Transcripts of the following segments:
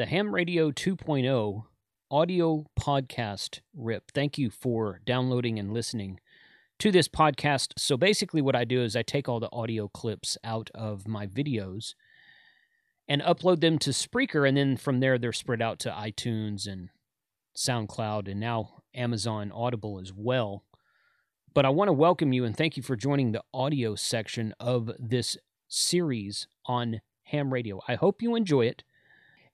The Ham Radio 2.0 audio podcast rip. Thank you for downloading and listening to this podcast. So basically, what I do is I take all the audio clips out of my videos and upload them to Spreaker, and then from there they're spread out to iTunes and SoundCloud and now Amazon Audible as well. But I want to welcome you and thank you for joining the audio section of this series on ham radio. I hope you enjoy it,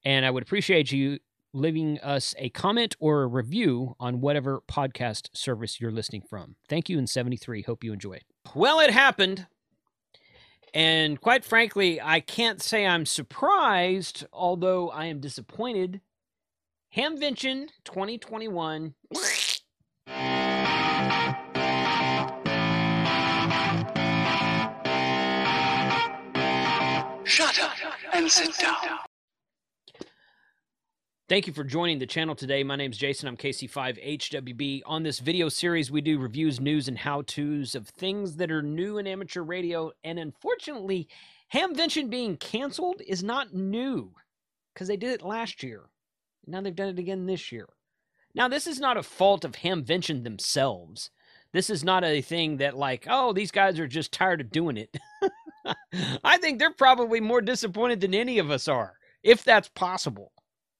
and I would appreciate you leaving us a comment or a review on whatever podcast service you're listening from. Thank you in 73. Hope you enjoy it. Well, it happened. And quite frankly, I can't say I'm surprised, although I am disappointed. Hamvention 2021. Shut up and sit down. Thank you for joining the channel today. My name is Jason. I'm KC5HWB. On this video series, we do reviews, news, and how to's of things that are new in amateur radio. And unfortunately, Hamvention being canceled is not new because they did it last year. Now they've done it again this year. Now, this is not a fault of Hamvention themselves. This is not a thing that, like, oh, these guys are just tired of doing it. I think they're probably more disappointed than any of us are, if that's possible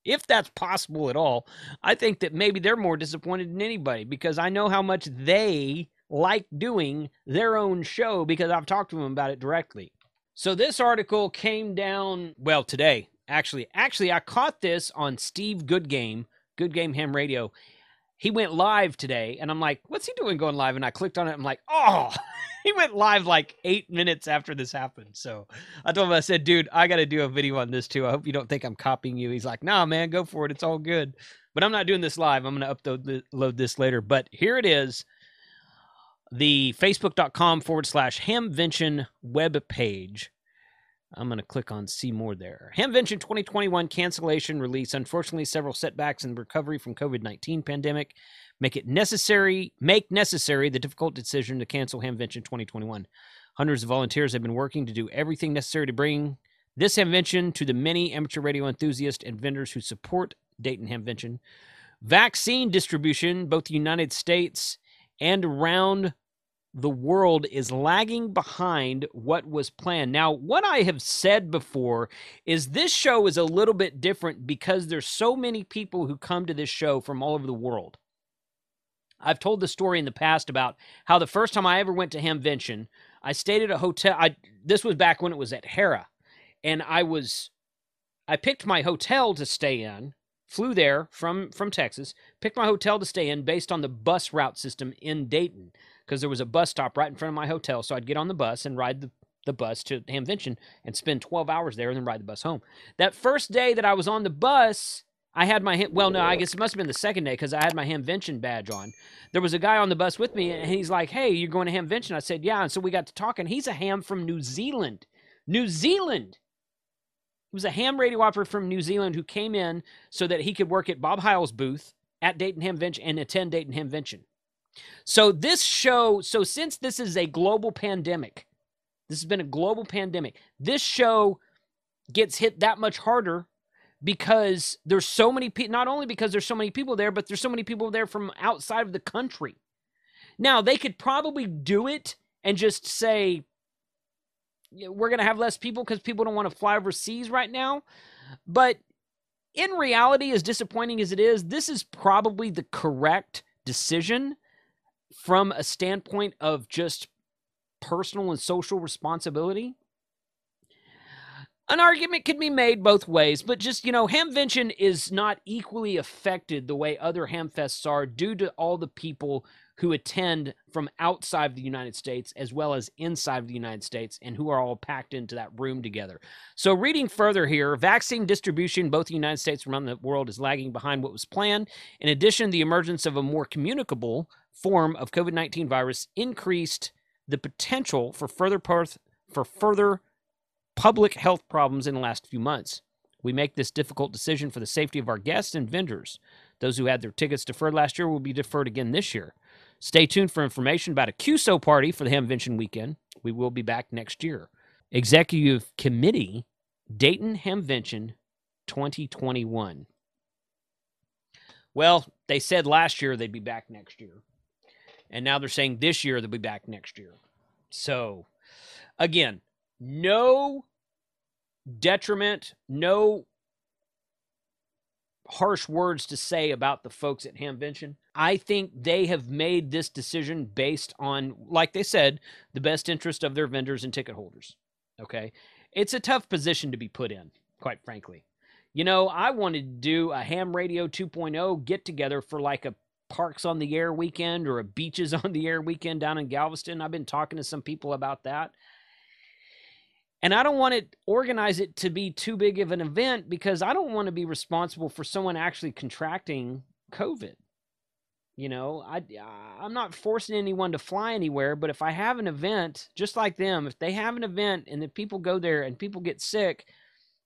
if that's possible at all, I think that maybe they're more disappointed than anybody because I know how much they like doing their own show because I've talked to them about it directly. So this article came down well today. Actually, actually I caught this on Steve Goodgame, Good Game Ham Radio. He went live today and I'm like, "What's he doing going live?" and I clicked on it. I'm like, "Oh, he went live like eight minutes after this happened. So I told him, I said, dude, I got to do a video on this too. I hope you don't think I'm copying you. He's like, nah, man, go for it. It's all good. But I'm not doing this live. I'm to upload load this later. But here it is the facebook.com forward slash hamvention web page. I'm going to click on see more there. Hamvention 2021 cancellation release. Unfortunately, several setbacks in recovery from COVID 19 pandemic make it necessary make necessary the difficult decision to cancel Hamvention 2021. Hundreds of volunteers have been working to do everything necessary to bring this Hamvention to the many amateur radio enthusiasts and vendors who support Dayton Hamvention. Vaccine distribution, both the United States and around the world is lagging behind what was planned. Now, what I have said before is this show is a little bit different because there's so many people who come to this show from all over the world. I've told the story in the past about how the first time I ever went to Hamvention, I stayed at a hotel. I this was back when it was at Hara, and I was I picked my hotel to stay in, flew there from from Texas, picked my hotel to stay in based on the bus route system in Dayton because there was a bus stop right in front of my hotel, so I'd get on the bus and ride the the bus to Hamvention and spend 12 hours there and then ride the bus home. That first day that I was on the bus, I had my well, no, I guess it must have been the second day because I had my Hamvention badge on. There was a guy on the bus with me, and he's like, "Hey, you're going to Hamvention?" I said, "Yeah." And so we got to talking. He's a ham from New Zealand. New Zealand. He was a ham radio operator from New Zealand who came in so that he could work at Bob Heil's booth at Dayton Hamvention and attend Dayton Hamvention. So this show, so since this is a global pandemic, this has been a global pandemic. This show gets hit that much harder because there's so many people, not only because there's so many people there, but there's so many people there from outside of the country. Now, they could probably do it and just say, we're going to have less people because people don't want to fly overseas right now. But in reality, as disappointing as it is, this is probably the correct decision from a standpoint of just personal and social responsibility an argument can be made both ways, but just, you know, Hamvention is not equally affected the way other Hamfests are due to all the people who attend from outside the United States as well as inside the United States and who are all packed into that room together. So, reading further here, vaccine distribution both the United States and around the world is lagging behind what was planned. In addition, the emergence of a more communicable form of COVID 19 virus increased the potential for further parth- for further public health problems in the last few months. We make this difficult decision for the safety of our guests and vendors. Those who had their tickets deferred last year will be deferred again this year. Stay tuned for information about a QSO party for the Hamvention weekend. We will be back next year. Executive Committee, Dayton Hamvention 2021. Well, they said last year they'd be back next year. And now they're saying this year they'll be back next year. So, again, no detriment, no harsh words to say about the folks at Hamvention. I think they have made this decision based on, like they said, the best interest of their vendors and ticket holders. Okay. It's a tough position to be put in, quite frankly. You know, I wanted to do a ham radio 2.0 get together for like a parks on the air weekend or a beaches on the air weekend down in Galveston. I've been talking to some people about that. And I don't want to organize it to be too big of an event because I don't want to be responsible for someone actually contracting COVID. You know, I I'm not forcing anyone to fly anywhere, but if I have an event just like them, if they have an event and if people go there and people get sick,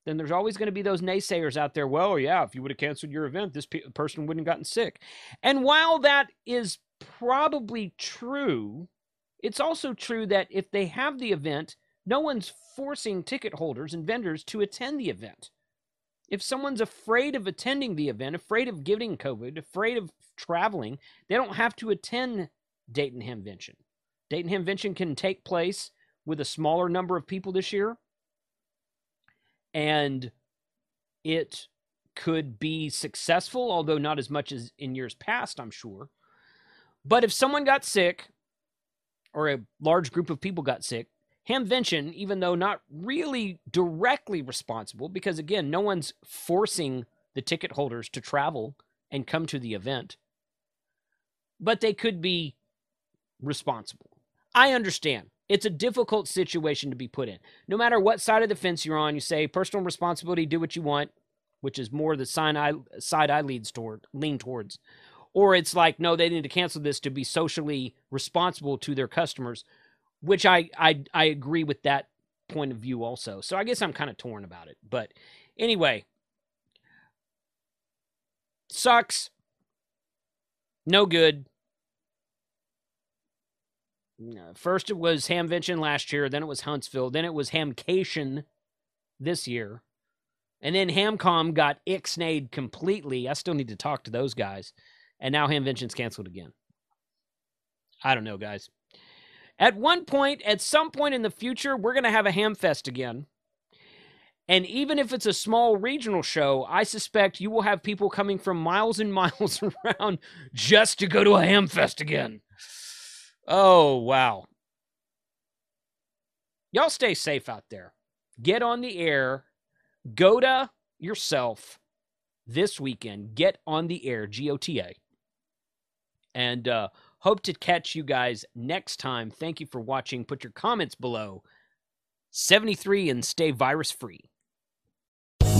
then there's always going to be those naysayers out there. Well, yeah, if you would have canceled your event, this pe- person wouldn't have gotten sick. And while that is probably true, it's also true that if they have the event, no one's forcing ticket holders and vendors to attend the event. If someone's afraid of attending the event, afraid of getting COVID, afraid of traveling, they don't have to attend Dayton Hamvention. Dayton Hamvention can take place with a smaller number of people this year, and it could be successful, although not as much as in years past, I'm sure. But if someone got sick, or a large group of people got sick, Hamvention, even though not really directly responsible, because again, no one's forcing the ticket holders to travel and come to the event, but they could be responsible. I understand. It's a difficult situation to be put in. No matter what side of the fence you're on, you say personal responsibility, do what you want, which is more the side I, side I leads toward, lean towards. Or it's like, no, they need to cancel this to be socially responsible to their customers which I I I agree with that point of view also. So I guess I'm kind of torn about it. But anyway, sucks. No good. Uh, first it was Hamvention last year, then it was Huntsville, then it was Hamcation this year. And then Hamcom got ixnayed completely. I still need to talk to those guys. And now Hamvention's canceled again. I don't know, guys. At one point, at some point in the future, we're going to have a Hamfest again. And even if it's a small regional show, I suspect you will have people coming from miles and miles around just to go to a ham fest again. Oh, wow. Y'all stay safe out there. Get on the air. Go to yourself this weekend. Get on the air, G O T A. And uh, Hope to catch you guys next time. Thank you for watching. Put your comments below. 73 and stay virus free.